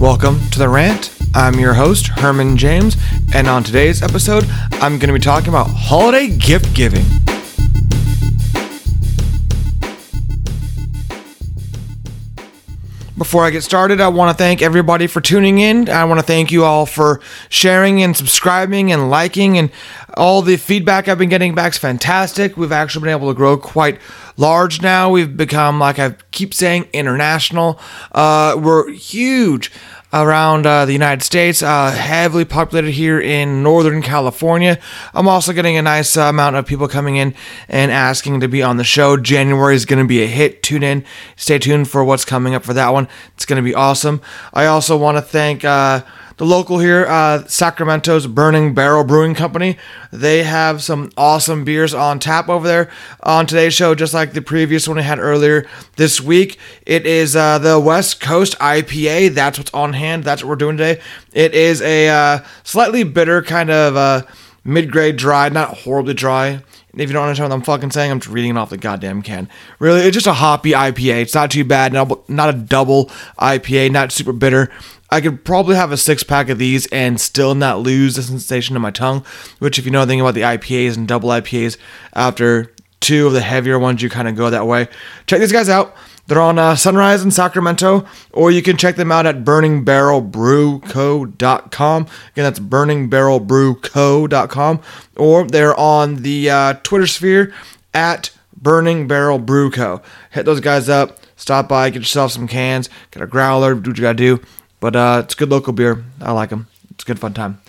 Welcome to the rant. I'm your host, Herman James, and on today's episode, I'm going to be talking about holiday gift giving. Before I get started, I want to thank everybody for tuning in. I want to thank you all for sharing and subscribing and liking and all the feedback I've been getting back is fantastic. We've actually been able to grow quite large now. We've become, like I keep saying, international. Uh, we're huge around uh, the United States, uh, heavily populated here in Northern California. I'm also getting a nice uh, amount of people coming in and asking to be on the show. January is going to be a hit. Tune in, stay tuned for what's coming up for that one. It's going to be awesome. I also want to thank uh, the local here, uh, Sacramento's Burning Barrel Brewing Company. They have some awesome beers on tap over there on today's show, just like the previous one I had earlier this week. It is uh, the West Coast IPA. That's what's on hand. That's what we're doing today. It is a uh, slightly bitter kind of uh, mid-grade dry, not horribly dry. If you don't understand what I'm fucking saying, I'm just reading it off the goddamn can. Really, it's just a hoppy IPA. It's not too bad. Not a double IPA, not super bitter. I could probably have a six pack of these and still not lose the sensation in my tongue. Which, if you know anything about the IPAs and double IPAs, after two of the heavier ones, you kind of go that way. Check these guys out. They're on uh, Sunrise in Sacramento, or you can check them out at burningbarrelbrewco.com. Again, that's burningbarrelbrewco.com, or they're on the uh, Twitter sphere at Burning Barrel Brew Co. Hit those guys up, stop by, get yourself some cans, get a growler, do what you gotta do. But uh, it's good local beer. I like them. It's a good fun time.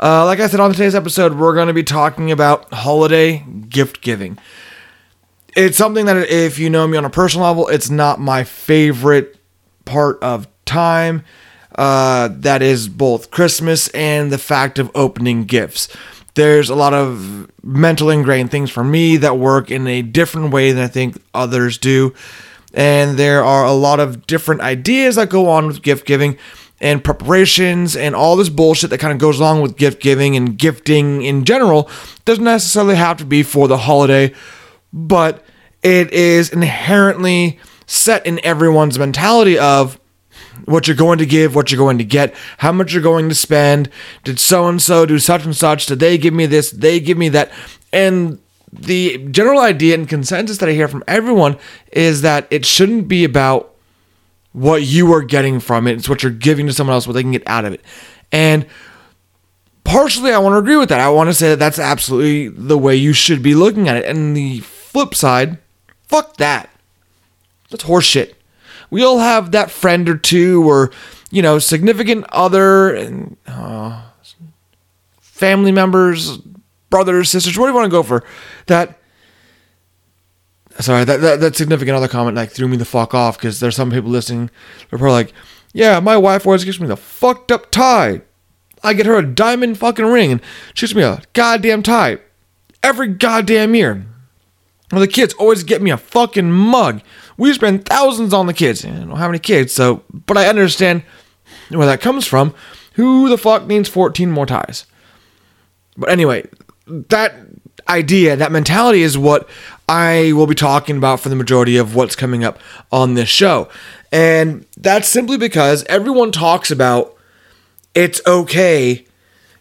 Uh, like I said on today's episode, we're going to be talking about holiday gift giving. It's something that, if you know me on a personal level, it's not my favorite part of time. Uh, that is both Christmas and the fact of opening gifts. There's a lot of mental ingrained things for me that work in a different way than I think others do and there are a lot of different ideas that go on with gift giving and preparations and all this bullshit that kind of goes along with gift giving and gifting in general doesn't necessarily have to be for the holiday, but it is inherently set in everyone's mentality of what you're going to give, what you're going to get, how much you're going to spend. Did so and so do such and such? Did they give me this? They give me that. And the general idea and consensus that I hear from everyone is that it shouldn't be about what you are getting from it. It's what you're giving to someone else, what they can get out of it. And partially, I want to agree with that. I want to say that that's absolutely the way you should be looking at it. And the flip side, fuck that. That's horseshit. We all have that friend or two, or you know, significant other and uh, family members, brothers, sisters, what do you want to go for? That sorry, that, that, that significant other comment like threw me the fuck off because there's some people listening. They're probably like, yeah, my wife always gives me the fucked up tie. I get her a diamond fucking ring and she gives me a goddamn tie every goddamn year. Well, the kids always get me a fucking mug. We spend thousands on the kids. I don't have any kids, so but I understand where that comes from. Who the fuck needs 14 more ties? But anyway, that idea, that mentality is what I will be talking about for the majority of what's coming up on this show. And that's simply because everyone talks about it's okay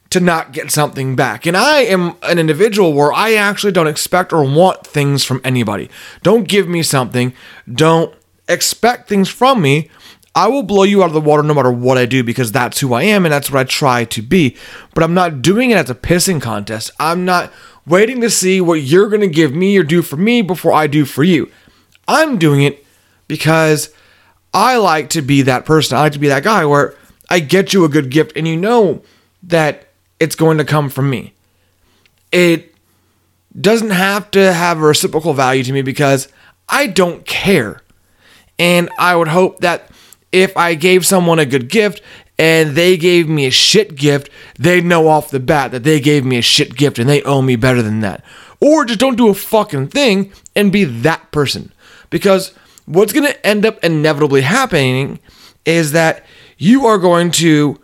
to not get something back. And I am an individual where I actually don't expect or want things from anybody. Don't give me something, don't expect things from me. I will blow you out of the water no matter what I do because that's who I am and that's what I try to be. But I'm not doing it as a pissing contest. I'm not waiting to see what you're going to give me or do for me before I do for you. I'm doing it because I like to be that person. I like to be that guy where I get you a good gift and you know that it's going to come from me. It doesn't have to have a reciprocal value to me because I don't care. And I would hope that if I gave someone a good gift and they gave me a shit gift, they'd know off the bat that they gave me a shit gift and they owe me better than that. Or just don't do a fucking thing and be that person. Because what's going to end up inevitably happening is that you are going to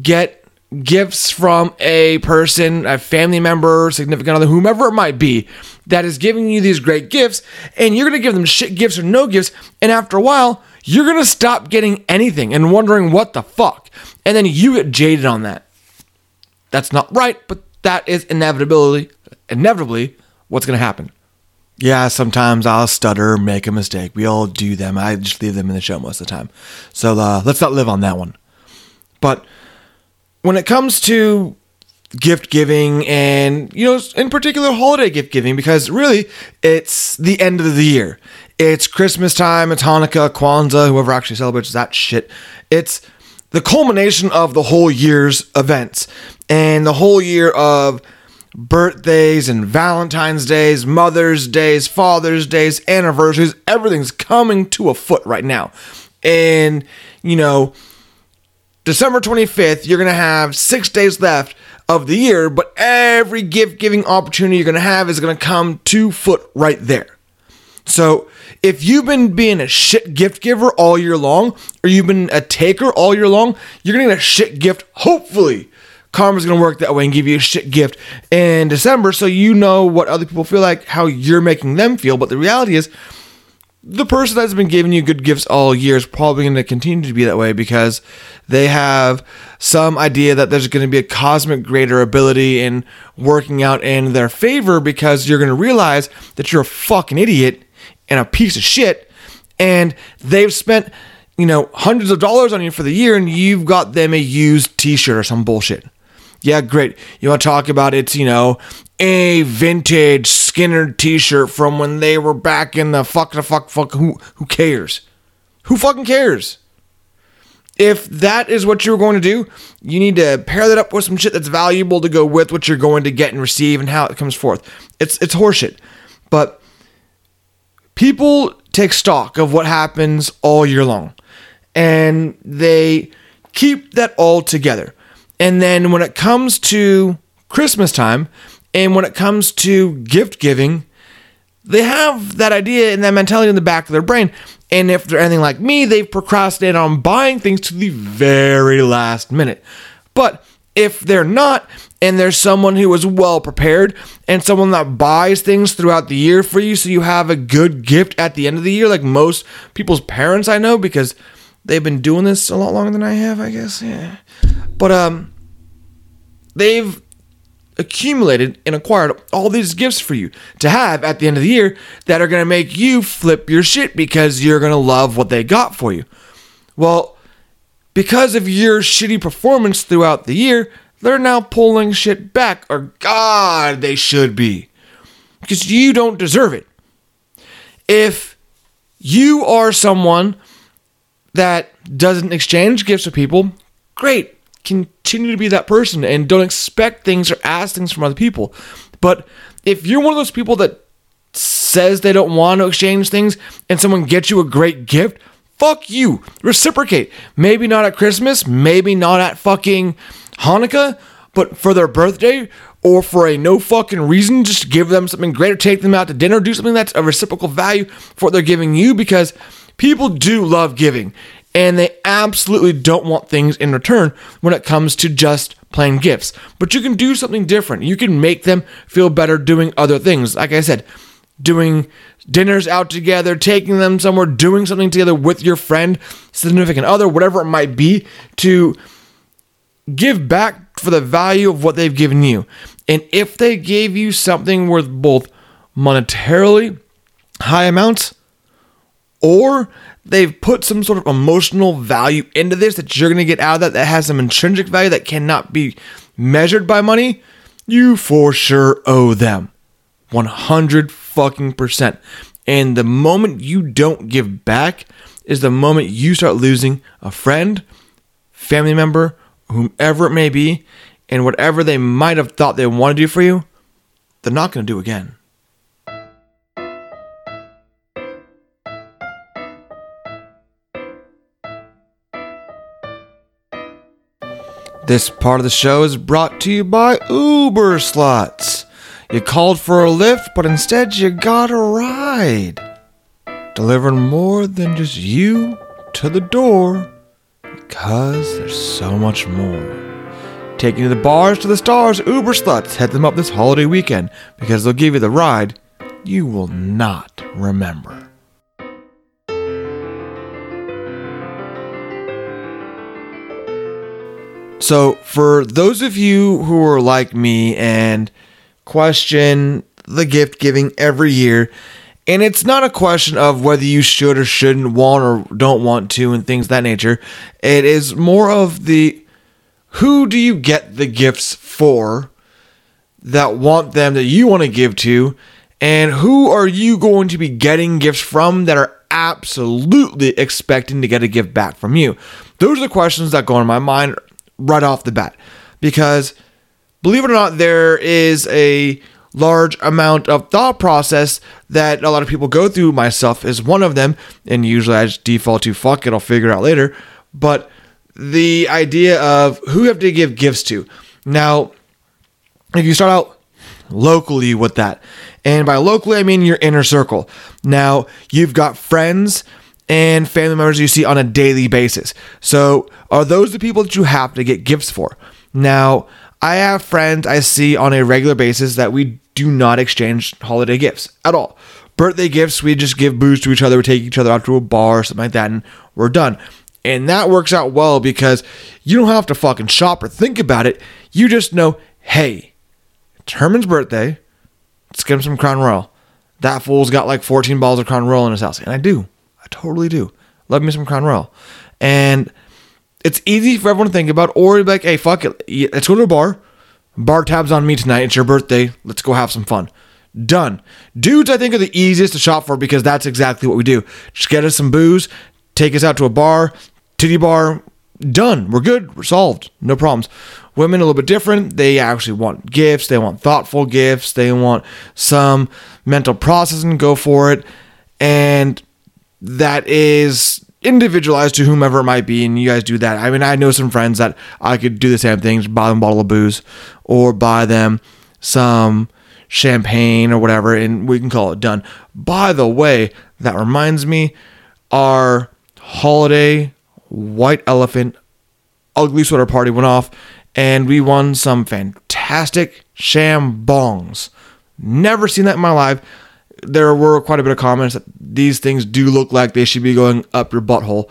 get gifts from a person, a family member, significant other, whomever it might be, that is giving you these great gifts, and you're going to give them shit gifts or no gifts, and after a while, you're going to stop getting anything and wondering what the fuck. And then you get jaded on that. That's not right, but that is inevitably inevitably what's going to happen. Yeah, sometimes I'll stutter, make a mistake. We all do them. I just leave them in the show most of the time. So uh, let's not live on that one. But when it comes to gift giving and, you know, in particular holiday gift giving, because really it's the end of the year. It's Christmas time, it's Hanukkah, Kwanzaa, whoever actually celebrates that shit. It's the culmination of the whole year's events and the whole year of birthdays and Valentine's days, Mother's days, Father's days, anniversaries. Everything's coming to a foot right now. And, you know, December 25th, you're going to have six days left of the year, but every gift giving opportunity you're going to have is going to come to foot right there. So if you've been being a shit gift giver all year long, or you've been a taker all year long, you're to get a shit gift, hopefully. Karma's gonna work that way and give you a shit gift in December so you know what other people feel like, how you're making them feel. But the reality is, the person that's been giving you good gifts all year is probably going to continue to be that way because they have some idea that there's going to be a cosmic greater ability in working out in their favor because you're going to realize that you're a fucking idiot and a piece of shit and they've spent you know hundreds of dollars on you for the year and you've got them a used t-shirt or some bullshit yeah, great. You want to talk about it's, you know, a vintage Skinner t-shirt from when they were back in the fuck the fuck fuck who who cares? Who fucking cares? If that is what you're going to do, you need to pair that up with some shit that's valuable to go with what you're going to get and receive and how it comes forth. It's it's horseshit. But people take stock of what happens all year long and they keep that all together. And then when it comes to Christmas time and when it comes to gift giving, they have that idea and that mentality in the back of their brain. And if they're anything like me, they've procrastinated on buying things to the very last minute. But if they're not, and there's someone who is well prepared and someone that buys things throughout the year for you so you have a good gift at the end of the year, like most people's parents I know, because they've been doing this a lot longer than I have, I guess. Yeah. But um they've accumulated and acquired all these gifts for you to have at the end of the year that are going to make you flip your shit because you're going to love what they got for you. Well, because of your shitty performance throughout the year, they're now pulling shit back, or God, they should be. Because you don't deserve it. If you are someone that doesn't exchange gifts with people, great continue to be that person and don't expect things or ask things from other people. But if you're one of those people that says they don't want to exchange things and someone gets you a great gift, fuck you. Reciprocate. Maybe not at Christmas, maybe not at fucking Hanukkah, but for their birthday or for a no fucking reason, just give them something great or take them out to dinner, do something that's a reciprocal value for what they're giving you because people do love giving and they absolutely don't want things in return when it comes to just plain gifts. But you can do something different. You can make them feel better doing other things. Like I said, doing dinners out together, taking them somewhere, doing something together with your friend, significant other, whatever it might be, to give back for the value of what they've given you. And if they gave you something worth both monetarily high amounts or they've put some sort of emotional value into this that you're going to get out of that that has some intrinsic value that cannot be measured by money, you for sure owe them 100 fucking percent. And the moment you don't give back is the moment you start losing a friend, family member, whomever it may be, and whatever they might have thought they want to do for you, they're not going to do again. This part of the show is brought to you by Uber Slots. You called for a lift, but instead you got a ride. Delivering more than just you to the door Cause there's so much more. Taking to the bars to the stars, Uber sluts, head them up this holiday weekend because they'll give you the ride you will not remember. So, for those of you who are like me and question the gift giving every year, and it's not a question of whether you should or shouldn't want or don't want to and things that nature. It is more of the who do you get the gifts for that want them that you want to give to, and who are you going to be getting gifts from that are absolutely expecting to get a gift back from you? Those are the questions that go in my mind right off the bat. Because believe it or not, there is a large amount of thought process that a lot of people go through. Myself is one of them, and usually I just default to fuck it, I'll figure it out later. But the idea of who you have to give gifts to. Now, if you start out locally with that, and by locally, I mean your inner circle. Now, you've got friends and family members you see on a daily basis. So, are those the people that you have to get gifts for? Now, I have friends I see on a regular basis that we do not exchange holiday gifts at all. Birthday gifts, we just give booze to each other, we take each other out to a bar or something like that, and we're done. And that works out well because you don't have to fucking shop or think about it. You just know, hey, it's Herman's birthday. Let's get him some Crown Royal. That fool's got like 14 bottles of Crown Royal in his house. And I do. I totally do. Love me some Crown Royal. And it's easy for everyone to think about, or be like, hey, fuck it. Let's go to a bar. Bar tabs on me tonight. It's your birthday. Let's go have some fun. Done. Dudes, I think, are the easiest to shop for because that's exactly what we do. Just get us some booze, take us out to a bar, titty bar, done. We're good. We're solved. No problems. Women a little bit different. They actually want gifts. They want thoughtful gifts. They want some mental processing. Go for it. And that is individualized to whomever it might be, and you guys do that. I mean, I know some friends that I could do the same thing, buy them a bottle of booze or buy them some champagne or whatever, and we can call it done. By the way, that reminds me, our holiday white elephant ugly sweater party went off, and we won some fantastic shambongs. Never seen that in my life there were quite a bit of comments that these things do look like they should be going up your butthole.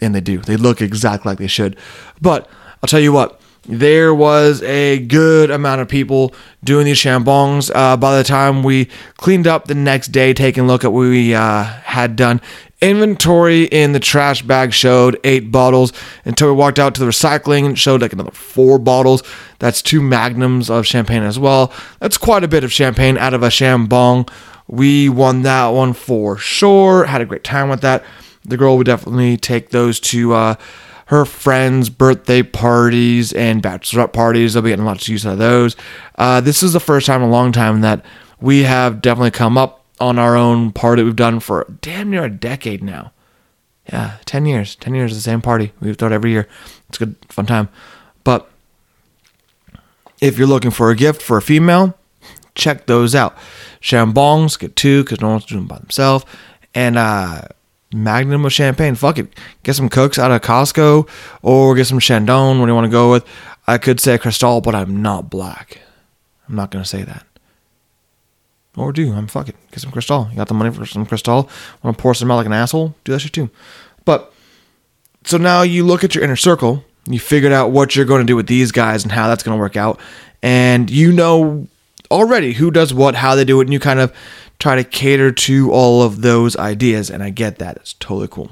And they do. They look exactly like they should. But I'll tell you what, there was a good amount of people doing these shambongs. Uh, by the time we cleaned up the next day, taking a look at what we uh, had done, inventory in the trash bag showed eight bottles until we walked out to the recycling and showed like another four bottles. That's two magnums of champagne as well. That's quite a bit of champagne out of a shambong. We won that one for sure. Had a great time with that. The girl would definitely take those to uh, her friends' birthday parties and bachelorette parties. They'll be getting lots of use out of those. Uh, this is the first time in a long time that we have definitely come up on our own party we've done for damn near a decade now. Yeah, 10 years. 10 years the same party. We've done it every year. It's a good, fun time. But if you're looking for a gift for a female, check those out. Shambongs, get two because no one's doing by themselves. And uh, Magnum of champagne. Fuck it. Get some Cook's out of Costco or get some Chandon. What do you want to go with? I could say Cristal, but I'm not black. I'm not going to say that. Or do. I'm fuck it. Get some Cristal. You got the money for some Cristal. Want to pour some out like an asshole? Do that shit too. But so now you look at your inner circle. You figured out what you're going to do with these guys and how that's going to work out. And you know already who does what, how they do it, and you kind of try to cater to all of those ideas. And I get that. It's totally cool.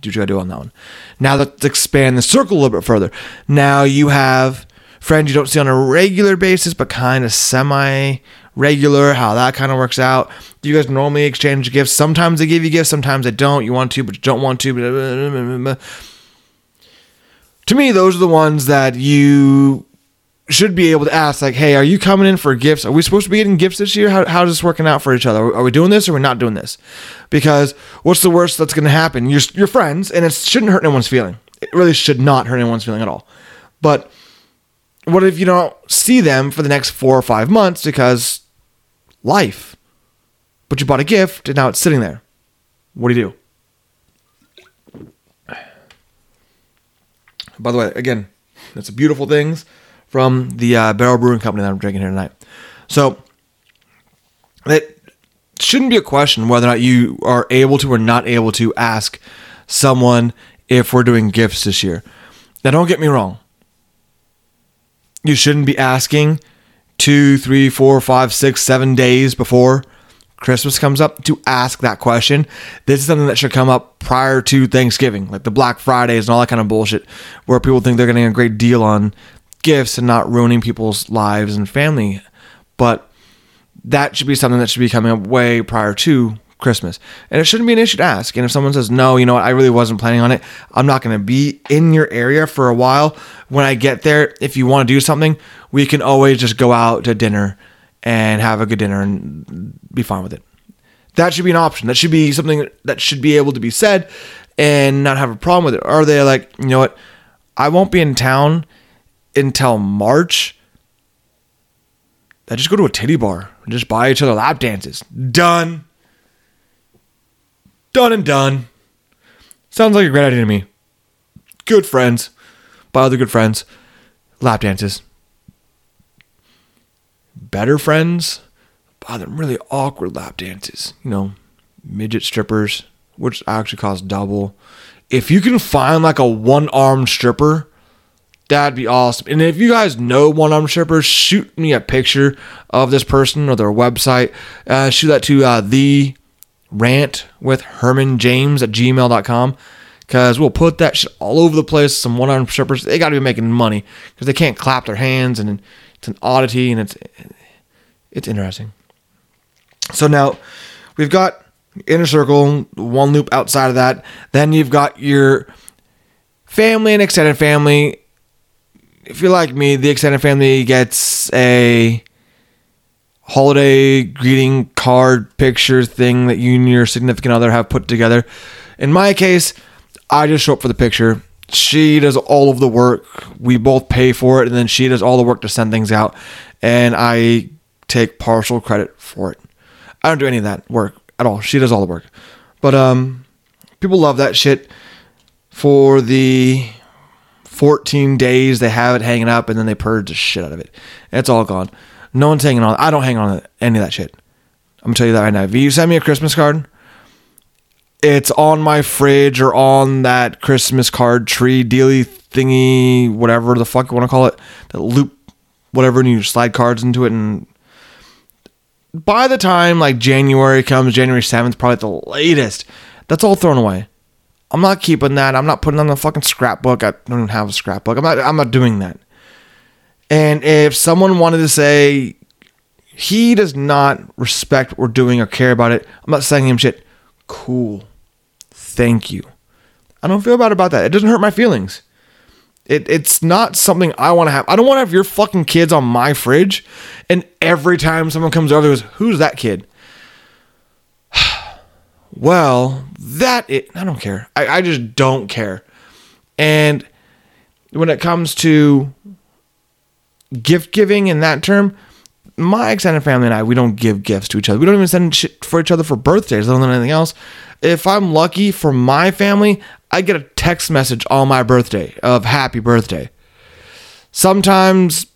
Do what you gotta do on that one. Now let's expand the circle a little bit further. Now you have friends you don't see on a regular basis, but kind of semi regular, how that kind of works out. Do you guys normally exchange gifts. Sometimes they give you gifts, sometimes they don't. You want to, but you don't want to. To me, those are the ones that you should be able to ask, like, hey, are you coming in for gifts? Are we supposed to be getting gifts this year? How, how's this working out for each other? Are we doing this or are we not doing this? Because what's the worst that's going to happen? You're, you're friends, and it shouldn't hurt anyone's feeling. It really should not hurt anyone's feeling at all. But what if you don't see them for the next four or five months because life? But you bought a gift and now it's sitting there. What do you do? By the way, again, it's beautiful things from the uh, Barrel Brewing Company that I'm drinking here tonight. So it shouldn't be a question whether or not you are able to or not able to ask someone if we're doing gifts this year. Now, don't get me wrong. you shouldn't be asking two, three, four, five, six, seven days before Christmas comes up to ask that question. This is something that should come up prior to Thanksgiving, like the Black Fridays and all that kind of bullshit, where people think they're getting a great deal on gifts and not ruining people's lives and family. But that should be something that should be coming up way prior to Christmas. And it shouldn't be an issue to ask. And if someone says, no, you know what, I really wasn't planning on it, I'm not going to be in your area for a while. When I get there, if you want to do something, we can always just go out to dinner and have a good dinner and be fine with it. That should be an option. That should be something that should be able to be said and not have a problem with it. Are they like, you know what, I won't be in town until March. I just go to a titty bar and just buy each other lap dances. Done. Done and done. Sounds like a great idea to me. Good friends. Buy other good friends. Lap dances. Better friends. Buy them really awkward lap dances. You know, midget strippers, which actually cost double. If you can find like a one armed stripper That'd be awesome. And if you guys know one armed strippers, shoot me a picture of this person or their website. Uh, shoot that to uh, the rant with Herman James at gmail.com because we'll put that shit all over the place. Some one arm strippers, they got to be making money because they can't clap their hands and it's an oddity and it's it's interesting. So now we've got inner circle, one loop outside of that. Then you've got your family and extended family if you're like me, the extended family gets a holiday greeting card picture thing that you and your significant other have put together. In my case, I just show up for the picture. She does all of the work. We both pay for it, and then she does all the work to send things out, and I take partial credit for it. I don't do any of that work at all. She does all the work. But um people love that shit for the 14 days they have it hanging up and then they purge the shit out of it. It's all gone. No one's hanging on. I don't hang on to any of that shit. I'm gonna tell you that right now. If you send me a Christmas card, it's on my fridge or on that Christmas card tree dealy thingy, whatever the fuck you want to call it, that loop, whatever, and you slide cards into it. And by the time like January comes, January 7th, probably the latest, that's all thrown away. I'm not keeping that. I'm not putting on the fucking scrapbook. I don't even have a scrapbook. I'm not. I'm not doing that. And if someone wanted to say he does not respect what we're doing or care about it, I'm not saying him shit. Cool. Thank you. I don't feel bad about that. It doesn't hurt my feelings. It, it's not something I want to have. I don't want to have your fucking kids on my fridge. And every time someone comes over, goes, "Who's that kid?" well, that it, I don't care. I, I just don't care. And when it comes to gift giving in that term, my extended family and I, we don't give gifts to each other. We don't even send shit for each other for birthdays, other than anything else. If I'm lucky for my family, I get a text message on my birthday of happy birthday. Sometimes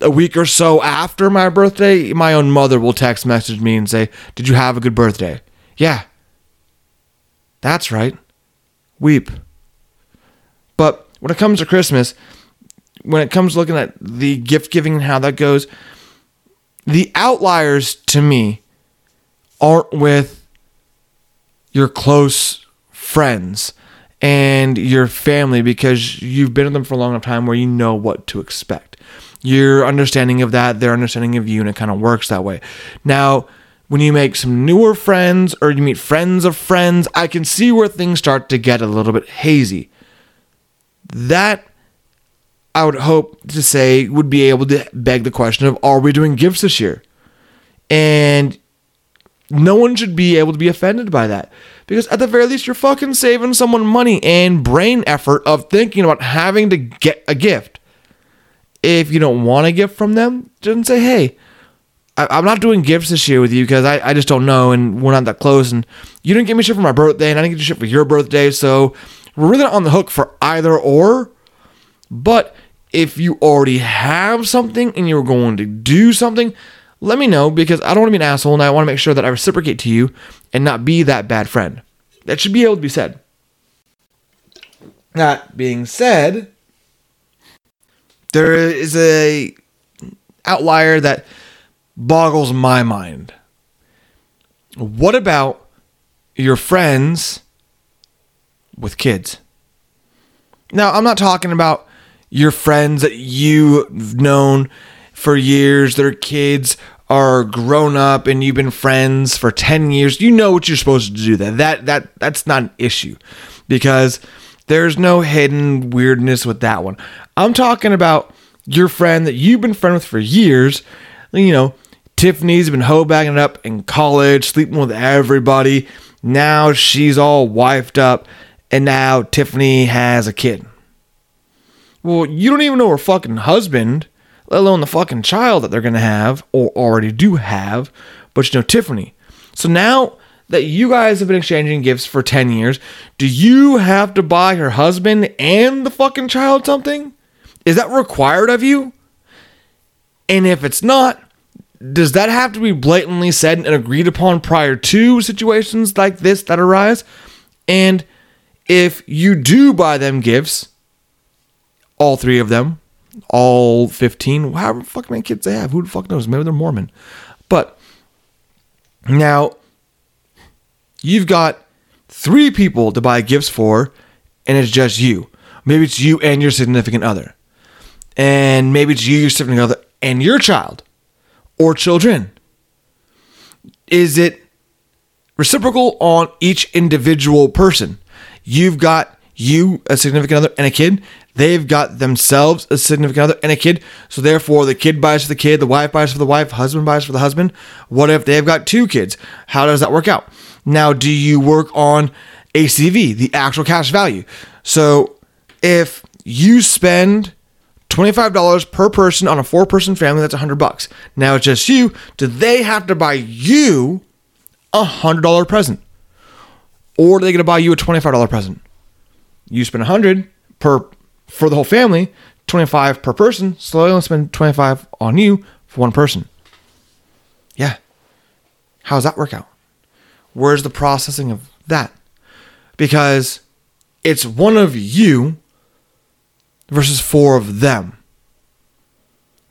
a week or so after my birthday, my own mother will text message me and say, Did you have a good birthday? Yeah. That's right. Weep. But when it comes to Christmas, when it comes to looking at the gift giving and how that goes, the outliers to me aren't with your close friends and your family because you've been with them for a long enough time where you know what to expect. Your understanding of that, their understanding of you, and it kind of works that way. Now, when you make some newer friends or you meet friends of friends, I can see where things start to get a little bit hazy. That I would hope to say would be able to beg the question of are we doing gifts this year? And no one should be able to be offended by that. Because at the very least, you're fucking saving someone money and brain effort of thinking about having to get a gift. If you don't want a gift from them, just say, hey, I, am not doing gifts this year with you because I, I just don't know and we're not that close. And you didn't give me shit for my birthday and I didn't get you shit for your birthday. So we're really not on the hook for either or. But if you already have something and you're going to do something, let me know because I don't want to be an asshole and I want to make sure that I reciprocate to you and not be that bad friend. That should be able to be said. That being said, there is a outlier that boggles my mind. What about your friends with kids? Now, I'm not talking about your friends that you've known for years, their kids are grown up and you've been friends for 10 years. You know what you're supposed to do that. That that that's not an issue because there's no hidden weirdness with that one. I'm talking about your friend that you've been friend with for years. You know, Tiffany's been hoe bagging it up in college, sleeping with everybody. Now she's all wifed up, and now Tiffany has a kid. Well, you don't even know her fucking husband, let alone the fucking child that they're gonna have or already do have. But you know, Tiffany. So now that you guys have been exchanging gifts for 10 years, do you have to buy her husband and the fucking child something? Is that required of you? And if it's not, does that have to be blatantly said and agreed upon prior to situations like this that arise? And if you do buy them gifts, all three of them, all 15, however fucking many kids they have, who the fuck knows? Maybe they're Mormon. But now you've got three people to buy gifts for, and it's just you. Maybe it's you and your significant other. And maybe it's you, your significant other, and your child or children. Is it reciprocal on each individual person? You've got you, a significant other, and a kid. They've got themselves a significant other and a kid. So therefore, the kid buys for the kid, the wife buys for the wife, husband buys for the husband. What if they've got two kids? How does that work out? Now, do you work on ACV, the actual cash value? So if you spend $25 per person on a four person family, that's 100 bucks. Now it's just you. Do they have to buy you a $100 present? Or are they going to buy you a $25 present? You spend 100 per for the whole family, 25 per person, so they only spend 25 on you for one person. Yeah. How does that work out? Where's the processing of that? Because it's one of you versus four of them.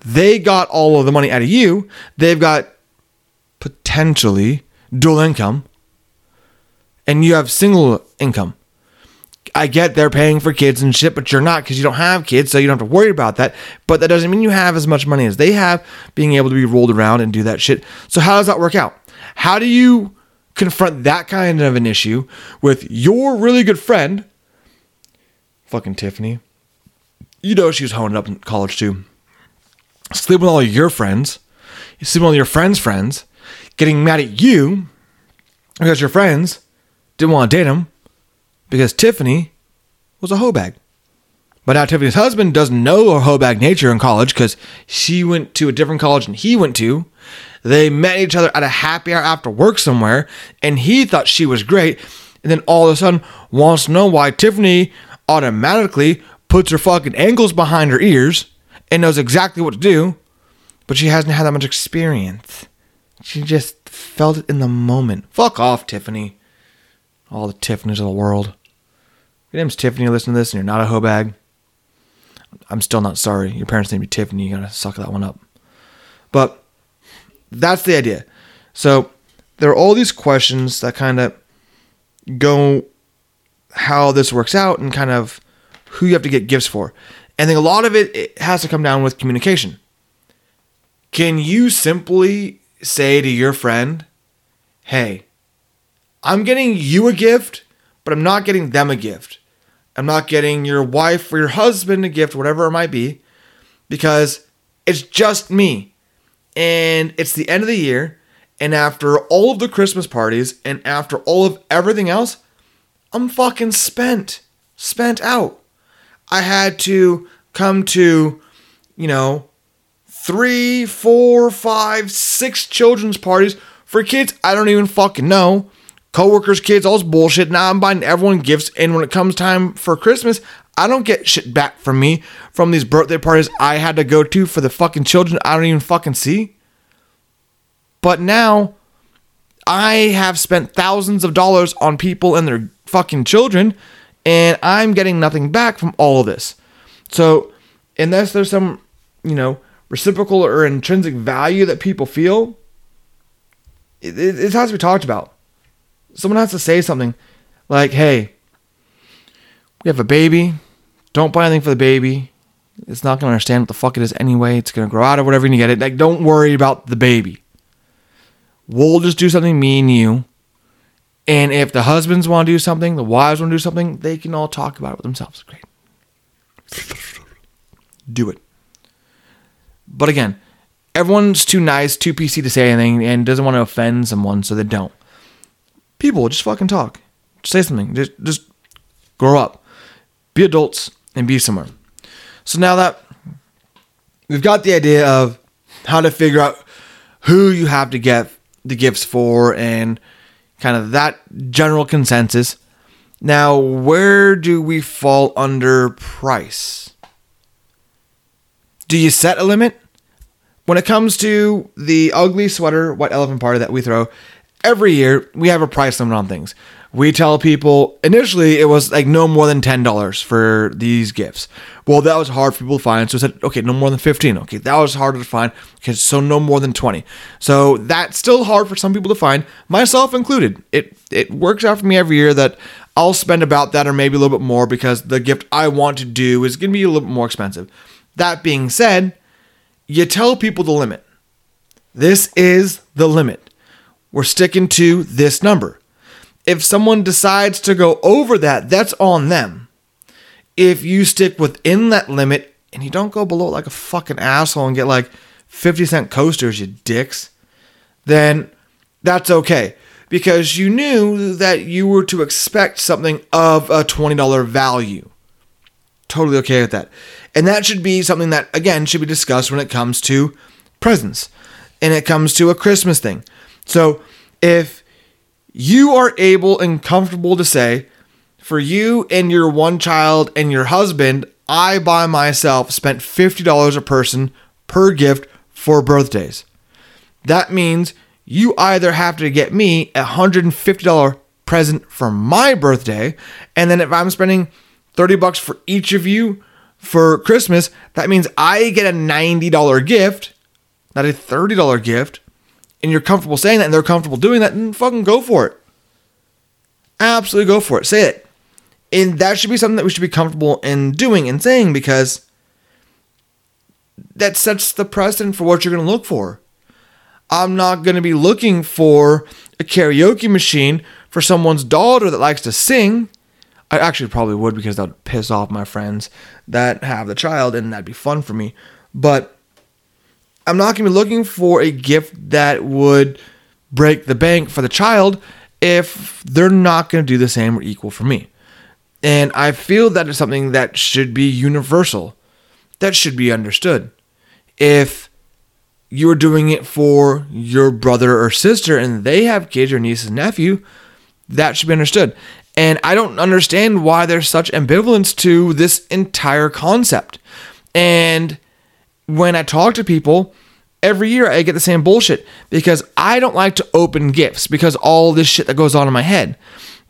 They got all of the money out of you. They've got potentially dual income, and you have single income. I get they're paying for kids and shit, but you're not because you don't have kids, so you don't have to worry about that. But that doesn't mean you have as much money as they have, being able to be rolled around and do that shit. So, how does that work out? How do you confront that kind of an issue with your really good friend, fucking Tiffany. You know she was honing up in college too. Sleeping with all your friends, sleeping with your friends' friends, getting mad at you because your friends didn't want to date him because Tiffany was a hoe bag. But now Tiffany's husband doesn't know her hoe bag nature in college because she went to a different college than he went to. They met each other at a happy hour after work somewhere, and he thought she was great. And then all of a sudden wants to know why Tiffany automatically puts her fucking ankles behind her ears and knows exactly what to do, but she hasn't had that much experience. She just felt it in the moment. Fuck off, Tiffany. All the Tiffany's of the world. Your name's Tiffany, you listen to this, and you're not a hoe bag. I'm still not sorry. Your parents named you Tiffany. You gotta suck that one up. But that's the idea. So there are all these questions that kind of go how this works out and kind of who you have to get gifts for. And then a lot of it, it has to come down with communication. Can you simply say to your friend, hey, I'm getting you a gift, but I'm not getting them a gift. I'm not getting your wife or your husband a gift, whatever it might be, because it's just me and it's the end of the year. And after all of the Christmas parties and after all of everything else, I'm fucking spent. Spent out. I had to come to, you know, three, four, five, six children's parties for kids I don't even fucking know. Coworkers, kids, all this bullshit. Now I'm buying everyone gifts. And when it comes time for Christmas, I don't get shit back from me from these birthday parties I had to go to for the fucking children I don't even fucking see. But now I have spent thousands of dollars on people and their fucking children, and I'm getting nothing back from all of this. So unless there's some, you know, reciprocal or intrinsic value that people feel, it, it, it has to be talked about. Someone has to say something like, hey, we have a baby. Don't buy anything for the baby. It's not going to understand what the fuck it is anyway. It's going to grow out or whatever you get it. Like, don't worry about the baby. We'll just do something, me and you. And if the husbands want to do something, the wives want to do something, they can all talk about it with themselves. Great. Do it. But again, everyone's too nice, too PC to say anything, and doesn't want to offend someone, so they don't. People, just fucking talk. Say something. Just, just grow up. Be adults and be somewhere. So now that we've got the idea of how to figure out who you have to get the gifts for and kind of that general consensus. Now, where do we fall under price? Do you set a limit? When it comes to the ugly sweater white elephant party that we throw every year, we have a price limit on things. We tell people initially it was like no more than ten dollars for these gifts. Well, that was hard for people to find, so we said okay, no more than fifteen. Okay, that was harder to find. Okay, so no more than twenty. So that's still hard for some people to find, myself included. It it works out for me every year that I'll spend about that or maybe a little bit more because the gift I want to do is going to be a little bit more expensive. That being said, you tell people the limit. This is the limit. We're sticking to this number. If someone decides to go over that, that's on them. If you stick within that limit and you don't go below like a fucking asshole and get like 50 cent coasters, you dicks, then that's okay because you knew that you were to expect something of a $20 value. Totally okay with that. And that should be something that, again, should be discussed when it comes to presents and it comes to a Christmas thing. So if you are able and comfortable to say, for you and your one child and your husband, I by myself spent $50 a person per gift for birthdays. That means you either have to get me a $150 present for my birthday, and then if I'm spending 30 bucks for each of you for Christmas, that means I get a $90 gift, not a $30 gift, and you're comfortable saying that and they're comfortable doing that, then fucking go for it. Absolutely go for it. Say it. And that should be something that we should be comfortable in doing and saying because that sets the precedent for what you're going to look for. I'm not going to be looking for a karaoke machine for someone's daughter that likes to sing. I actually probably would because that would piss off my friends that have the child and that'd be fun for me. But I'm not going to be looking for a gift that would break the bank for the child if they're not going to do the same or equal for me. And I feel that is something that should be universal, that should be understood. If you're doing it for your brother or sister and they have kids or niece and nephew, that should be understood. And I don't understand why there's such ambivalence to this entire concept. And when I talk to people, every year I get the same bullshit because I don't like to open gifts because all this shit that goes on in my head.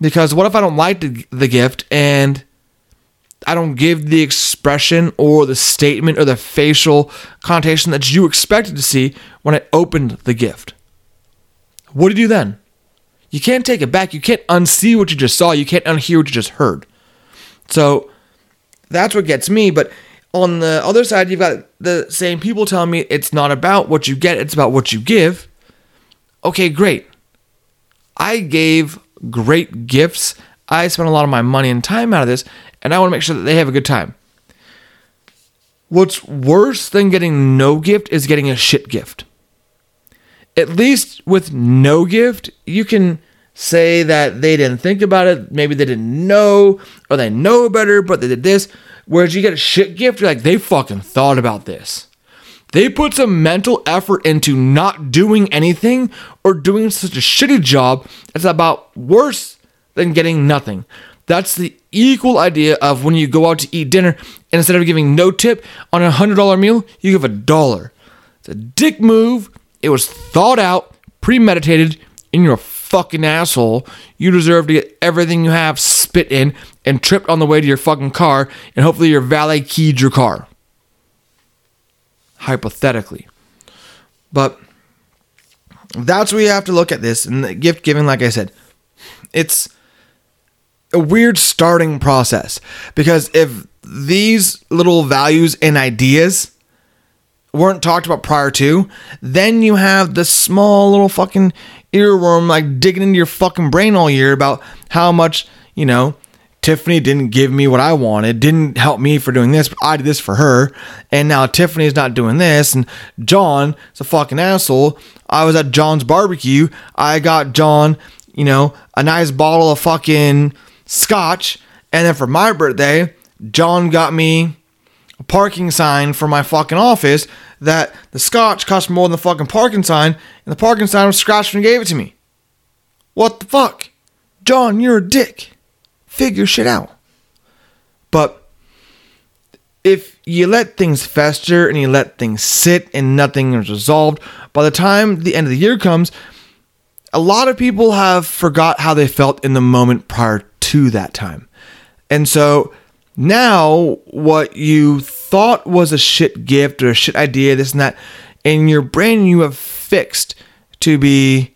Because what if I don't like the, the gift and I don't give the expression or the statement or the facial connotation that you expected to see when I opened the gift? What do you do then? You can't take it back. You can't unsee what you just saw. You can't unhear what you just heard. So that's what gets me. But on the other side, you've got the same people telling me it's not about what you get, it's about what you give. Okay, great. I gave great gifts. I spent a lot of my money and time out of this, and I want to make sure that they have a good time. What's worse than getting no gift is getting a shit gift. At least with no gift, you can say that they didn't think about it, maybe they didn't know, or they know better, but they did this. Whereas you get a shit gift, you're like, they fucking thought about this. They put some mental effort into not doing anything or doing such a shitty job. It's about worse than getting nothing. That's the equal idea of when you go out to eat dinner and instead of giving no tip on a hundred dollar meal, you give a dollar. It's a dick move. It was thought out, premeditated, and you're a fucking asshole. You deserve to get everything you have spit in and tripped on the way to your fucking car, and hopefully your valet keyed your car. hypothetically. But that's where you have to look at this. And the gift giving, like I said, it's a weird starting process because if these little values and ideas weren't talked about prior to, then you have the small little fucking earworm like digging into your fucking brain all year about how much, you know, Tiffany didn't give me what I wanted, didn't help me for doing this, but I did this for her. And now Tiffany's not doing this. And John is a fucking asshole. I was at John's barbecue. I got John, you know, a nice bottle of fucking scotch. And then for my birthday, John got me a parking sign for my fucking office that the scotch cost more than the fucking parking sign, and the parking sign was scratched when he gave it to me. What the fuck? John, you're a dick. Figure shit out. But if you let things fester and you let things sit and nothing is resolved, by the time the end of the year comes, a lot of people have forgot how they felt in the moment prior to that time. And so now what you thought was a shit gift or a shit idea, this and that, in your brain you have fixed to be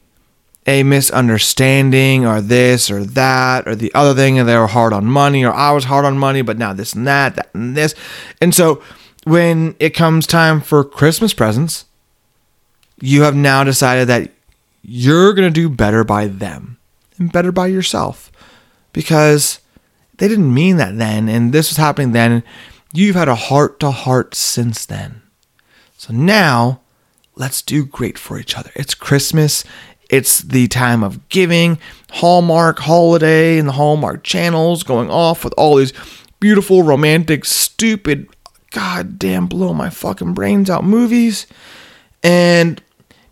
a misunderstanding or this or that or the other thing and they were hard on money or I was hard on money but now this and that that and this. And so when it comes time for Christmas presents you have now decided that you're going to do better by them and better by yourself. Because they didn't mean that then and this was happening then You've had a heart to heart since then. So now, let's do great for each other. It's Christmas. It's the time of giving, Hallmark holiday, and the Hallmark channels going off with all these beautiful, romantic, stupid, goddamn blow my fucking brains out movies. And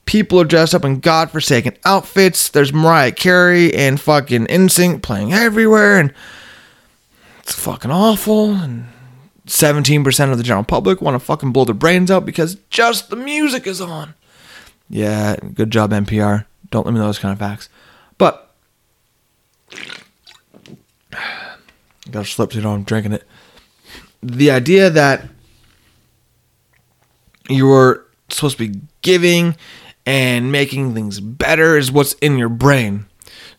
people are dressed up in godforsaken outfits. There's Mariah Carey and fucking NSYNC playing everywhere, and it's fucking awful. And 17% of the general public want to fucking blow their brains out because just the music is on. Yeah, good job, NPR. Don't let me know those kind of facts. But, I got a slip to know I'm drinking it. The idea that you're supposed to be giving and making things better is what's in your brain.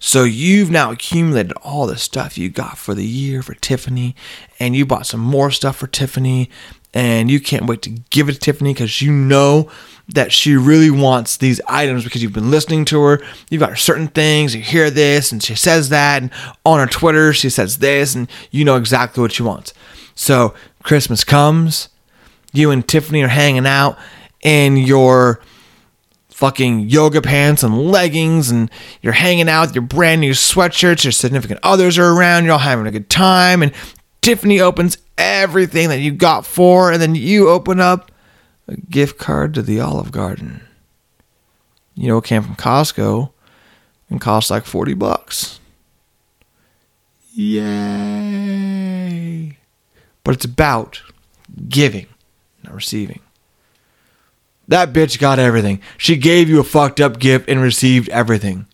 So you've now accumulated all the stuff you got for the year for Tiffany, and you bought some more stuff for Tiffany, and you can't wait to give it to Tiffany because you know that she really wants these items because you've been listening to her. You've got certain things, you hear this, and she says that, and on her Twitter, she says this, and you know exactly what she wants. So Christmas comes, you and Tiffany are hanging out in your fucking yoga pants and leggings and you're hanging out with your brand new sweatshirts, your significant others are around, you're all having a good time, and Tiffany opens everything that you got for, and then you open up a gift card to the Olive Garden. You know, it came from Costco and cost like 40 bucks. Yay! But it's about giving, not receiving. That bitch got everything. She gave you a fucked up gift and received everything.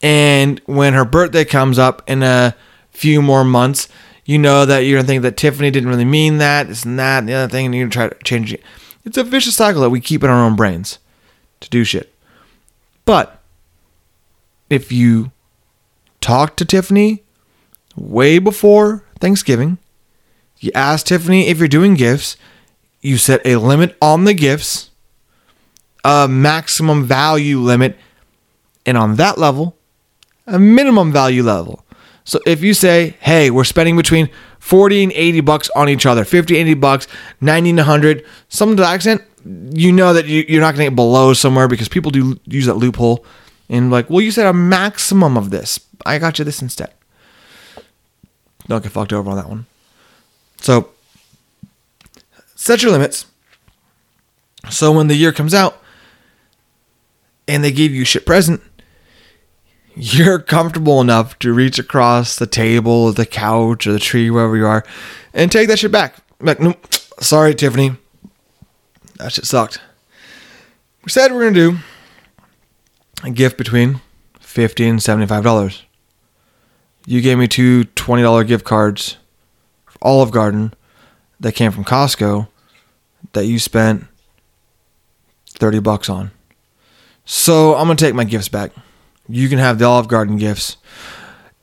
And when her birthday comes up in a few more months, you know that you're gonna think that Tiffany didn't really mean that, this and that, and the other thing, and you're gonna try to change it. It's a vicious cycle that we keep in our own brains to do shit. But if you talk to Tiffany way before Thanksgiving, you ask Tiffany if you're doing gifts, you set a limit on the gifts, a maximum value limit, and on that level, a minimum value level. So if you say, hey, we're spending between 40 and 80 bucks on each other, 50, 80 bucks, 90 and 100, something to that extent, you know that you're not going to get below somewhere because people do use that loophole. And like, well, you said a maximum of this. I got you this instead. Don't get fucked over on that one. So set your limits. So when the year comes out and they give you shit present, you're comfortable enough to reach across the table or the couch or the tree, wherever you are, and take that shit back. Like, no, sorry, Tiffany. That shit sucked. We said we are gonna do a gift between fifty and seventy-five dollars. You gave me two $20 gift cards for Olive Garden that came from Costco that you spent 30 bucks on. So I'm going to take my gifts back. You can have the Olive Garden gifts.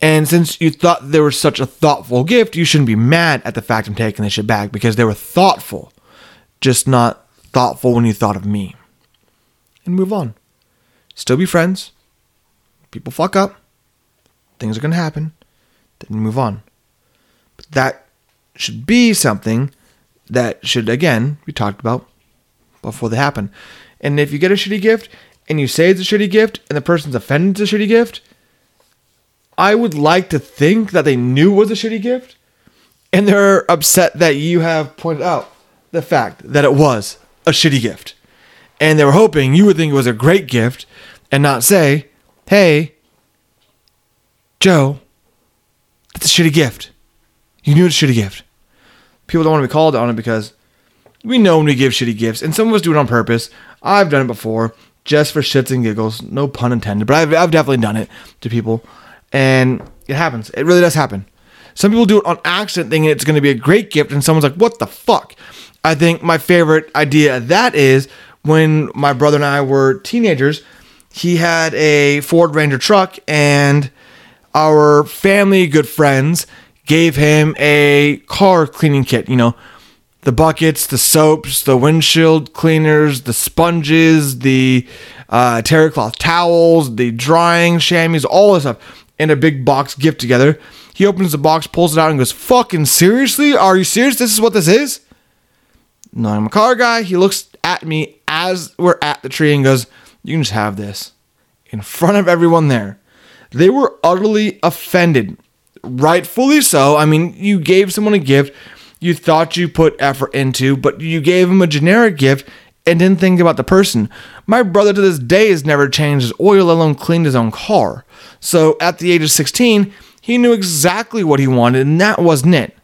And since you thought they were such a thoughtful gift, you shouldn't be mad at the fact I'm taking this shit back because they were thoughtful, just not thoughtful when you thought of me. And move on. Still be friends. People fuck up. Things are going to happen. Then move on. But that should be something that should, again, be talked about before they happen. And if you get a shitty gift and you say it's a shitty gift and the person's offended it's a shitty gift, I would like to think that they knew it was a shitty gift and they're upset that you have pointed out the fact that it was a shitty gift. And they were hoping you would think it was a great gift and not say, hey, Joe, that's a shitty gift. You knew it's a shitty gift. People don't want to be called on it because we know when we give shitty gifts, and some of us do it on purpose. I've done it before, just for shits and giggles. No pun intended, but I've, I've definitely done it to people and it happens. It really does happen. Some people do it on accident, thinking it's going to be a great gift, and someone's like, "What the fuck?" I think my favorite idea of that is when my brother and I were teenagers. He had a Ford Ranger truck, and our family, good friends, gave him a car cleaning kit. You know, the buckets, the soaps, the windshield cleaners, the sponges, the uh, terry cloth towels, the drying chamois, all this stuff in a big box gift together. He opens the box, pulls it out, and goes, Fucking seriously? Are you serious? This is what this is? No, I'm a car guy. He looks at me as we're at the tree and goes, You can just have this. In front of everyone there. They were utterly offended. Rightfully so. I mean, you gave someone a gift you thought you put effort into, but you gave him a generic gift and didn't think about the person. My brother to this day has never changed his oil, let alone cleaned his own car. So at the age of 16, he knew exactly what he wanted, and that wasn't it.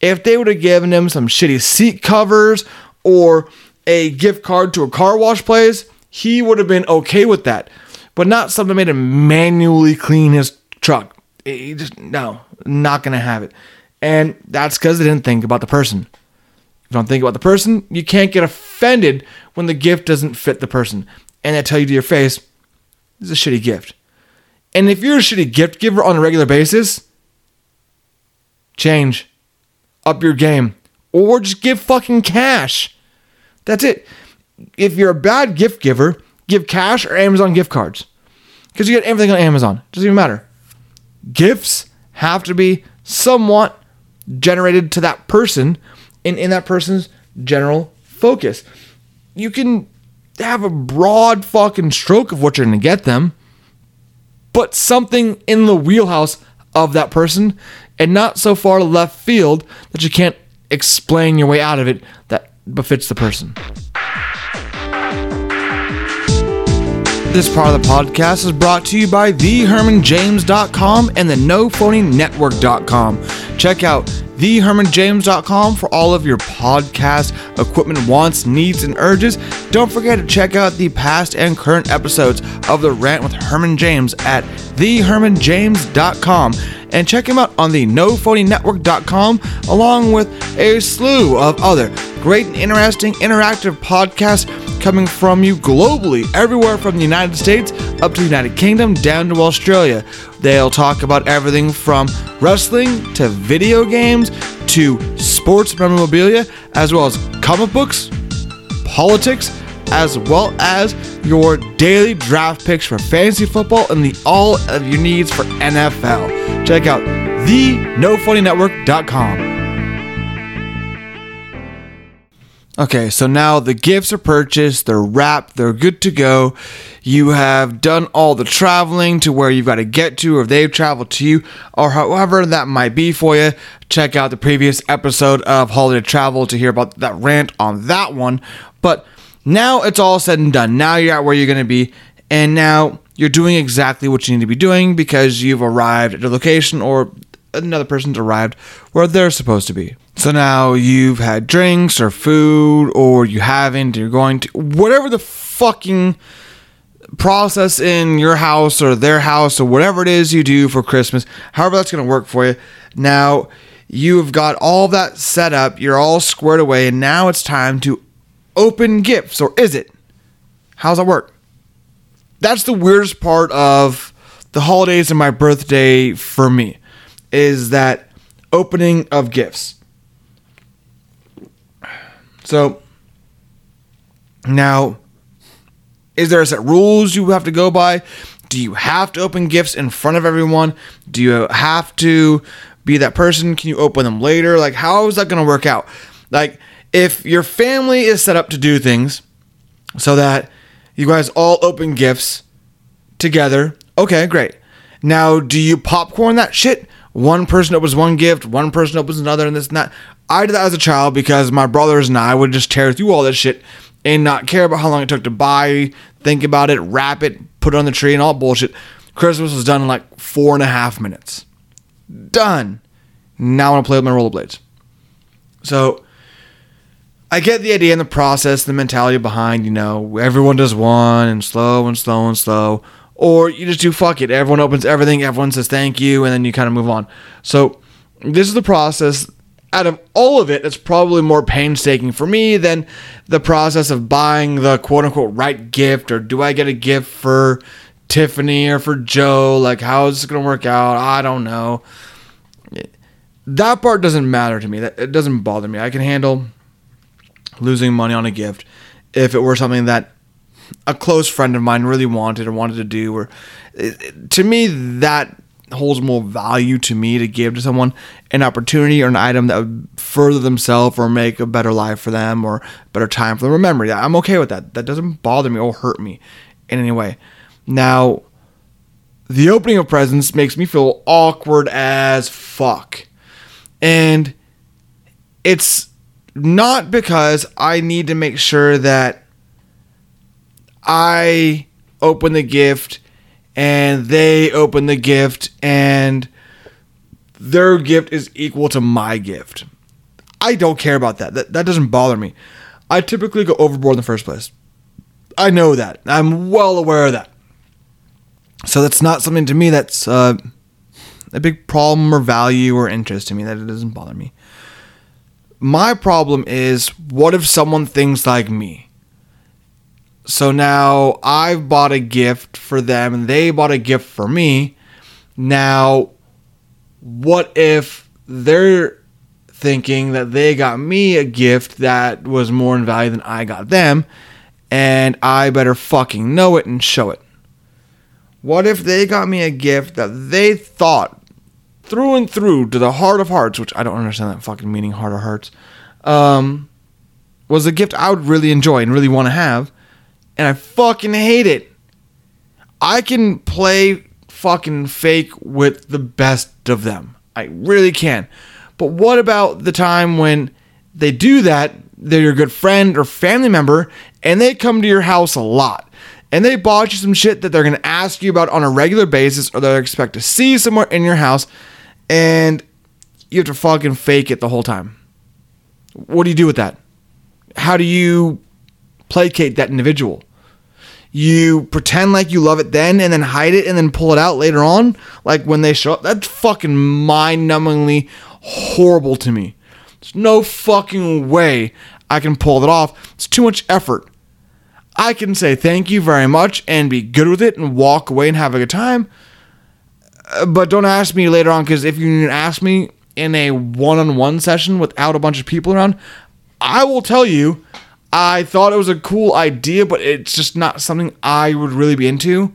If they would have given him some shitty seat covers or a gift card to a car wash place, he would have been okay with that. But not something that made him manually clean his truck. He just, no, not gonna have it. And that's because they didn't think about the person If you don't think about the person, you can't get offended when the gift doesn't fit the person. And they tell you to your face, this is a shitty gift. And if you're a shitty gift giver on a regular basis, change. Up your game. Or just give fucking cash. That's it. If you're a bad gift giver, give cash or Amazon gift cards. Because you get everything on Amazon. Doesn't even matter. Gifts have to be somewhat generated to that person in, in that person's general focus. You can have a broad fucking stroke of what you're going to get them, but something in the wheelhouse of that person and not so far left field that you can't explain your way out of it that befits the person. This part of the podcast is brought to you by thehermanjames.com and the nophonynetwork.com. Check out thehermanjames.com for all of your podcast equipment wants, needs, and urges. Don't forget to check out the past and current episodes of The Rant with Herman James at thehermanjames.com and check him out on the nophonynetwork.com along with a slew of other great and interesting interactive podcasts coming from you globally, everywhere from the United States up to the United Kingdom down to Australia. They'll talk about everything from wrestling to video games to sports memorabilia, as well as comic books, politics, as well as your daily draft picks for fantasy football and the all of your needs for NFL. Check out the nophonynetwork.com. Okay, so now the gifts are purchased, they're wrapped, they're good to go. You have done all the traveling to where you've got to get to, or they've traveled to you, or however that might be for you. Check out the previous episode of Holiday Travel to hear about that rant on that one. But now it's all said and done. Now you're at where you're going to be, and now you're doing exactly what you need to be doing because you've arrived at a location or another person's arrived where they're supposed to be. So now you've had drinks or food, or you haven't, you're going to, whatever the fucking process in your house or their house or whatever it is you do for Christmas, however that's going to work for you. Now, you've got all that set up, you're all squared away, and now it's time to open gifts, or is it? How's that work? That's the weirdest part of the holidays and my birthday for me is that opening of gifts. So now, is there a set rules you have to go by? Do you have to open gifts in front of everyone? Do you have to be that person? Can you open them later? Like, how is that going to work out? Like, if your family is set up to do things so that you guys all open gifts together, okay, great. Now, do you popcorn that shit? One person opens one gift, one person opens another, and this and that. I did that as a child because my brothers and I would just tear through all this shit and not care about how long it took to buy, think about it, wrap it, put it on the tree, and all bullshit. Christmas was done in like four and a half minutes. Done. Now I want to play with my rollerblades. So I get the idea and the process, the mentality behind, you know, everyone does one and slow and slow and slow. Or you just do fuck it. Everyone opens everything, everyone says thank you, and then you kind of move on. So this is the process out of all of it, it's probably more painstaking for me than the process of buying the quote unquote right gift or do I get a gift for Tiffany or for Joe? Like, how is this going to work out? I don't know. That part doesn't matter to me. That it doesn't bother me. I can handle losing money on a gift if it were something that a close friend of mine really wanted or wanted to do or to me that holds more value to me to give to someone an opportunity or an item that would further themselves or make a better life for them or better time for them or memory. I'm okay with that. That doesn't bother me or hurt me in any way. Now, the opening of presents makes me feel awkward as fuck. And it's not because I need to make sure that I open the gift and they open the gift and their gift is equal to my gift. I don't care about that. That that doesn't bother me. I typically go overboard in the first place. I know that. I'm well aware of that. So that's not something to me that's uh, a big problem or value or interest to me. That it doesn't bother me. My problem is what if someone thinks like me? So now I've bought a gift for them and they bought a gift for me. Now, what if they're thinking that they got me a gift that was more in value than I got them and I better fucking know it and show it? What if they got me a gift that they thought through and through to the heart of hearts, which I don't understand that fucking meaning, heart of hearts, um, was a gift I would really enjoy and really want to have and I fucking hate it. I can play fucking fake with the best of them. I really can. But what about the time when they do that? They're your good friend or family member, and they come to your house a lot. And they bought you some shit that they're gonna ask you about on a regular basis, or they expect to see somewhere in your house, and you have to fucking fake it the whole time. What do you do with that? How do you placate that individual. You pretend like you love it then and then hide it and then pull it out later on, like when they show up. That's fucking mind numbingly horrible to me. There's no fucking way I can pull that off. It's too much effort. I can say thank you very much and be good with it and walk away and have a good time. Uh, but don't ask me later on because if you ask me in a one on one session without a bunch of people around, I will tell you I thought it was a cool idea, but it's just not something I would really be into.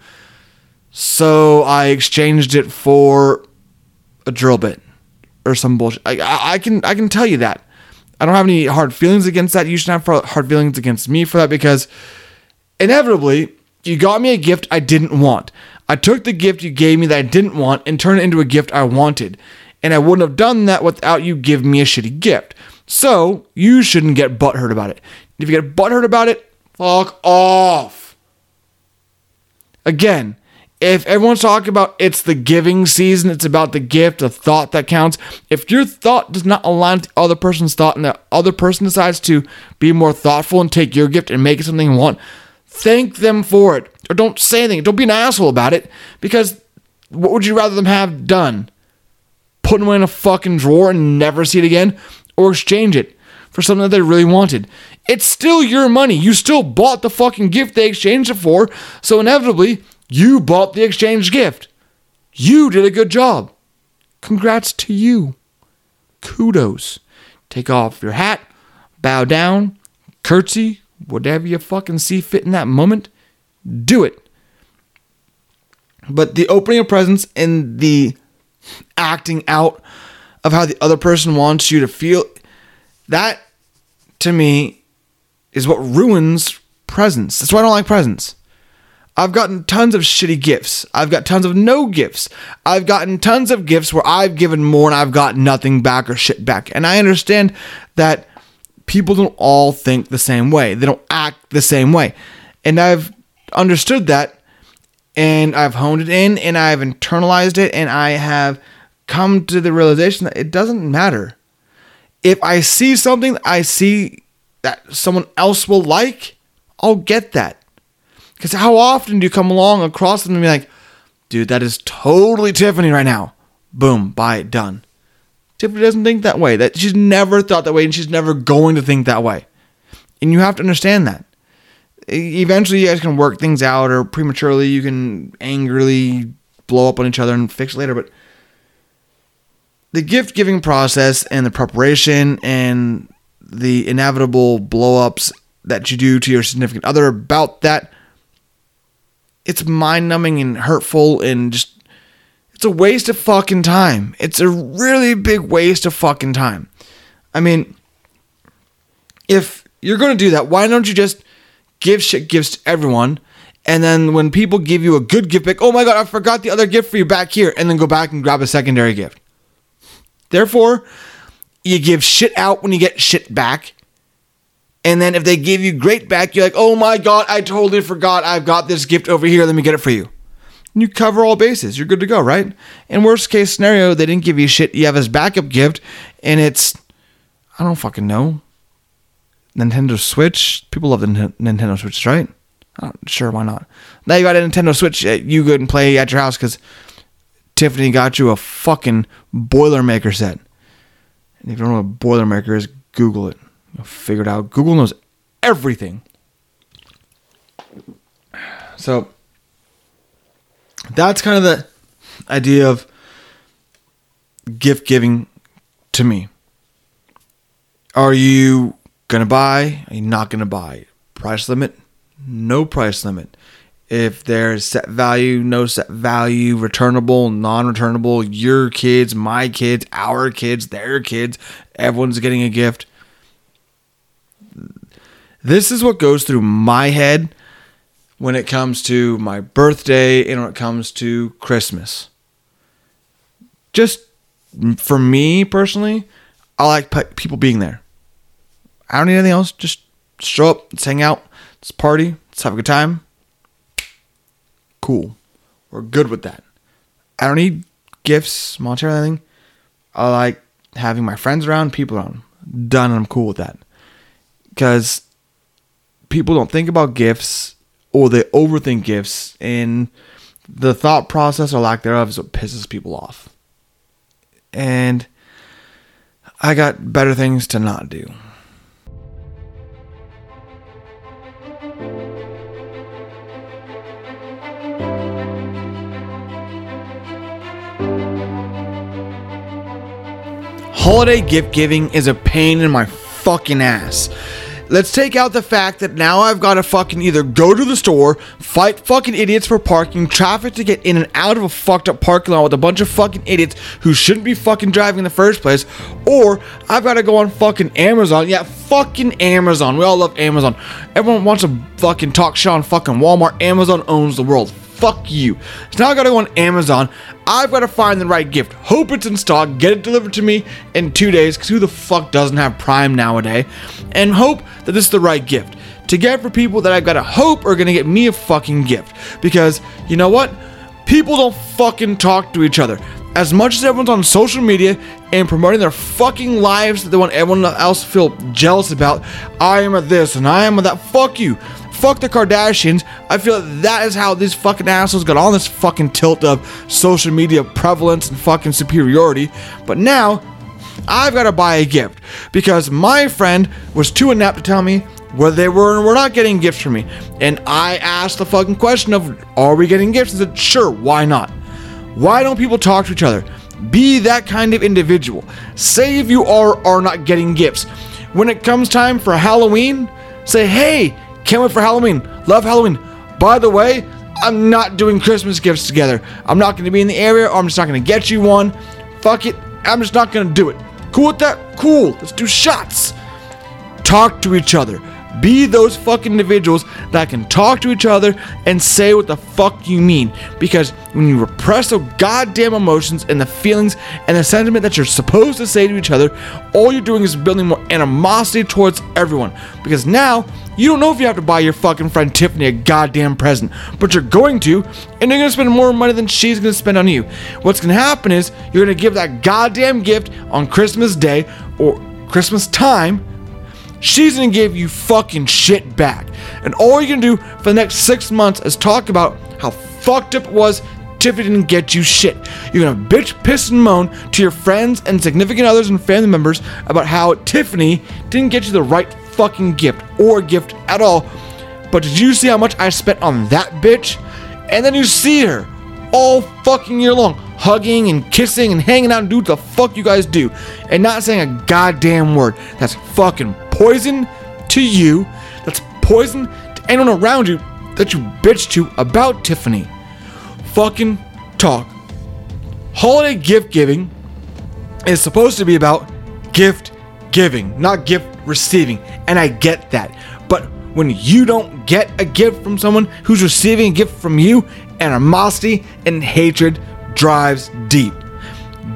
So I exchanged it for a drill bit or some bullshit. I, I, I can I can tell you that. I don't have any hard feelings against that. You should have hard feelings against me for that because inevitably you got me a gift I didn't want. I took the gift you gave me that I didn't want and turned it into a gift I wanted. And I wouldn't have done that without you giving me a shitty gift. So you shouldn't get butthurt about it. If you get butthurt about it, fuck off. Again, if everyone's talking about it's the giving season, it's about the gift, the thought that counts. If your thought does not align with the other person's thought and the other person decides to be more thoughtful and take your gift and make it something you want, thank them for it. Or don't say anything. Don't be an asshole about it because what would you rather them have done? put it in a fucking drawer and never see it again, or exchange it for something that they really wanted. It's still your money. You still bought the fucking gift they exchanged it for, so inevitably, you bought the exchange gift. You did a good job. Congrats to you. Kudos. Take off your hat, bow down, curtsy, whatever you fucking see fit in that moment. Do it. But the opening of presents and the acting out of how the other person wants you to feel, that to me is what ruins presents. That's why I don't like presents. I've gotten tons of shitty gifts. I've got tons of no gifts. I've gotten tons of gifts where I've given more and I've got nothing back or shit back. And I understand that people don't all think the same way. They don't act the same way. And I've understood that and I've honed it in and I've internalized it and I have come to the realization that it doesn't matter. If I see something I see that someone else will like, I'll get that. Because how often do you come along across them and be like, dude, that is totally Tiffany right now. Boom, buy it, done. Tiffany doesn't think that way. That she's never thought that way and she's never going to think that way. And you have to understand that. Eventually you guys can work things out or prematurely you can angrily blow up on each other and fix later, but the gift giving process and the preparation and the inevitable blow ups that you do to your significant other about that it's mind numbing and hurtful and just it's a waste of fucking time. It's a really big waste of fucking time. I mean, if you're going to do that, why don't you just give shit gifts to everyone? And then when people give you a good gift back, oh my God, I forgot the other gift for you back here. And then go back and grab a secondary gift. Therefore, you give shit out when you get shit back. And then if they give you great back, you're like, oh my God, I totally forgot. I've got this gift over here. Let me get it for you. And you cover all bases. You're good to go, right? In worst case scenario, they didn't give you shit. You have this backup gift, and it's, I don't fucking know. Nintendo Switch. People love the Nintendo Switch, right? Sure, why not? Now you got a Nintendo Switch. You go and play at your house because Tiffany got you a fucking Boilermaker set. And if you don't know what Boilermaker is, Google it. You'll figure it out. Google knows everything. So that's kind of the idea of gift giving to me. Are you going to buy? Are you not going to buy? Price limit? No price limit. If there's set value, no set value, returnable, non returnable, your kids, my kids, our kids, their kids, everyone's getting a gift. This is what goes through my head when it comes to my birthday and when it comes to Christmas. Just for me personally, I like people being there. I don't need anything else. Just show up, let's hang out, let's party, let's have a good time. Cool. We're good with that. I don't need gifts, monetary, anything. I like having my friends around, people around. Done. I'm cool with that. Because people don't think about gifts or they overthink gifts and the thought process or lack thereof is what pisses people off. And I got better things to not do. Holiday gift giving is a pain in my fucking ass. Let's take out the fact that now I've got to fucking either go to the store, fight fucking idiots for parking, traffic to get in and out of a fucked up parking lot with a bunch of fucking idiots who shouldn't be fucking driving in the first place, or I've got to go on fucking Amazon. Yeah, fucking Amazon. We all love Amazon. Everyone wants to fucking talk shit on fucking Walmart. Amazon owns the world fuck you. So now I gotta go on Amazon. I've gotta find the right gift. Hope it's in stock. Get it delivered to me in two days. Cause who the fuck doesn't have Prime nowadays? And hope that this is the right gift to get for people that I've gotta hope are gonna get me a fucking gift. Because you know what? People don't fucking talk to each other. As much as everyone's on social media and promoting their fucking lives that they want everyone else to feel jealous about, I am at this and I am at that. Fuck you fuck the Kardashians. I feel that, that is how these fucking assholes got on this fucking tilt of social media prevalence and fucking superiority. But now, I've got to buy a gift because my friend was too inept to tell me whether they were or were not getting gifts from me. And I asked the fucking question of, are we getting gifts? And said, sure, why not? Why don't people talk to each other? Be that kind of individual. Say if you are or are not getting gifts. When it comes time for Halloween, say, hey, can't wait for Halloween. Love Halloween. By the way, I'm not doing Christmas gifts together. I'm not going to be in the area, or I'm just not going to get you one. Fuck it. I'm just not going to do it. Cool with that? Cool. Let's do shots. Talk to each other. Be those fucking individuals that can talk to each other and say what the fuck you mean. Because when you repress those goddamn emotions and the feelings and the sentiment that you're supposed to say to each other, all you're doing is building more animosity towards everyone. Because now you don't know if you have to buy your fucking friend Tiffany a goddamn present, but you're going to, and you're gonna spend more money than she's gonna spend on you. What's gonna happen is you're gonna give that goddamn gift on Christmas Day or Christmas time She's gonna give you fucking shit back. And all you're gonna do for the next six months is talk about how fucked up it was Tiffany didn't get you shit. You're gonna bitch, piss, and moan to your friends and significant others and family members about how Tiffany didn't get you the right fucking gift or gift at all. But did you see how much I spent on that bitch? And then you see her all fucking year long, hugging and kissing and hanging out and do what the fuck you guys do, and not saying a goddamn word. That's fucking poison to you, that's poison to anyone around you that you bitch to about Tiffany. Fucking talk. Holiday gift giving is supposed to be about gift giving, not gift receiving. And I get that. But when you don't get a gift from someone who's receiving a gift from you, animosity and hatred drives deep.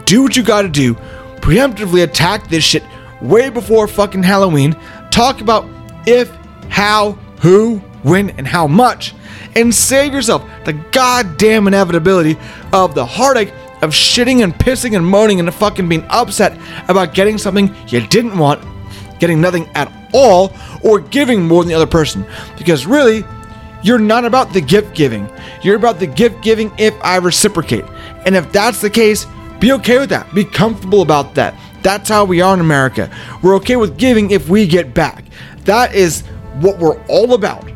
Do what you gotta do. Preemptively attack this shit way before fucking Halloween. Talk about if, how, who, when, and how much. And save yourself the goddamn inevitability of the heartache of shitting and pissing and moaning and fucking being upset about getting something you didn't want, getting nothing at all, or giving more than the other person. Because really, you're not about the gift giving. You're about the gift giving if I reciprocate. And if that's the case, be okay with that. Be comfortable about that. That's how we are in America. We're okay with giving if we get back. That is what we're all about.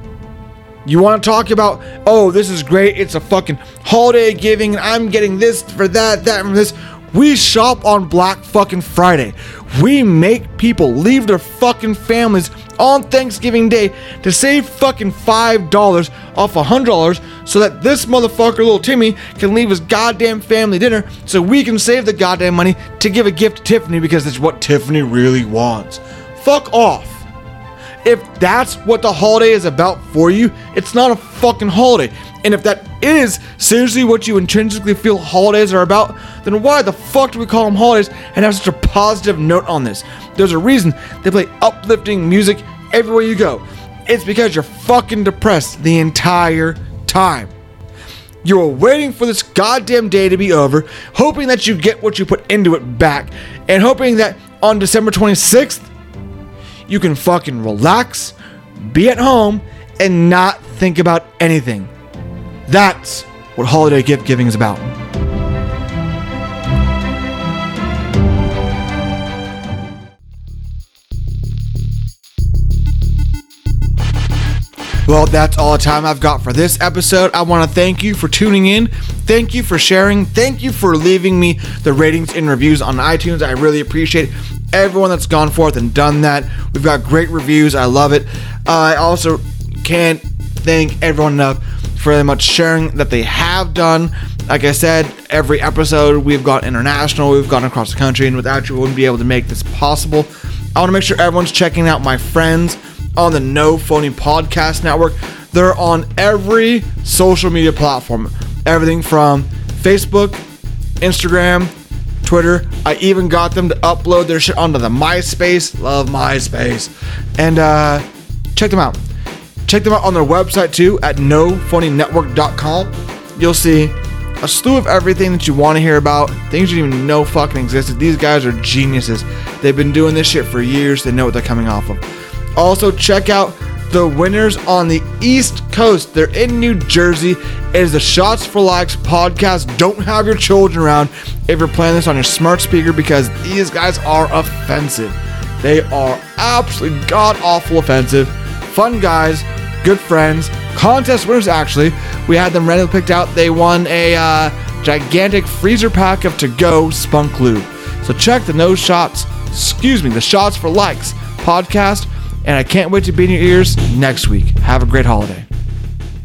You want to talk about, oh, this is great. It's a fucking holiday giving. I'm getting this for that, that for this. We shop on Black fucking Friday. We make people leave their fucking families on Thanksgiving Day to save fucking $5 off $100 so that this motherfucker, little Timmy, can leave his goddamn family dinner so we can save the goddamn money to give a gift to Tiffany because it's what Tiffany really wants. Fuck off. If that's what the holiday is about for you, it's not a fucking holiday. And if that is seriously what you intrinsically feel holidays are about, then why the fuck do we call them holidays and have such a positive note on this? There's a reason they play uplifting music everywhere you go. It's because you're fucking depressed the entire time. You are waiting for this goddamn day to be over, hoping that you get what you put into it back, and hoping that on December 26th, you can fucking relax, be at home, and not think about anything. That's what holiday gift giving is about. Well, that's all the time I've got for this episode. I want to thank you for tuning in. Thank you for sharing. Thank you for leaving me the ratings and reviews on iTunes. I really appreciate everyone that's gone forth and done that. We've got great reviews. I love it. I also can't thank everyone enough for much sharing that they have done. Like I said, every episode we've gone international, we've gone across the country, and without you, we wouldn't be able to make this possible. I want to make sure everyone's checking out my friends on the No Phony Podcast Network. They're on every social media platform, everything from Facebook, Instagram, Twitter. I even got them to upload their shit onto the MySpace. Love MySpace. And uh, check them out. Check them out on their website too at nophonynetwork.com. You'll see a slew of everything that you want to hear about, things you didn't even know fucking existed. These guys are geniuses. They've been doing this shit for years. They know what they're coming off of. Also, check out The winners on the East Coast, they're in New Jersey. It is the Shots for Likes podcast. Don't have your children around if you're playing this on your smart speaker because these guys are offensive. They are absolutely god awful offensive. Fun guys, good friends, contest winners actually. We had them randomly picked out. They won a uh, gigantic freezer pack of to go spunk lube. So check the no shots, excuse me, the shots for likes podcast. And I can't wait to be in your ears next week. Have a great holiday.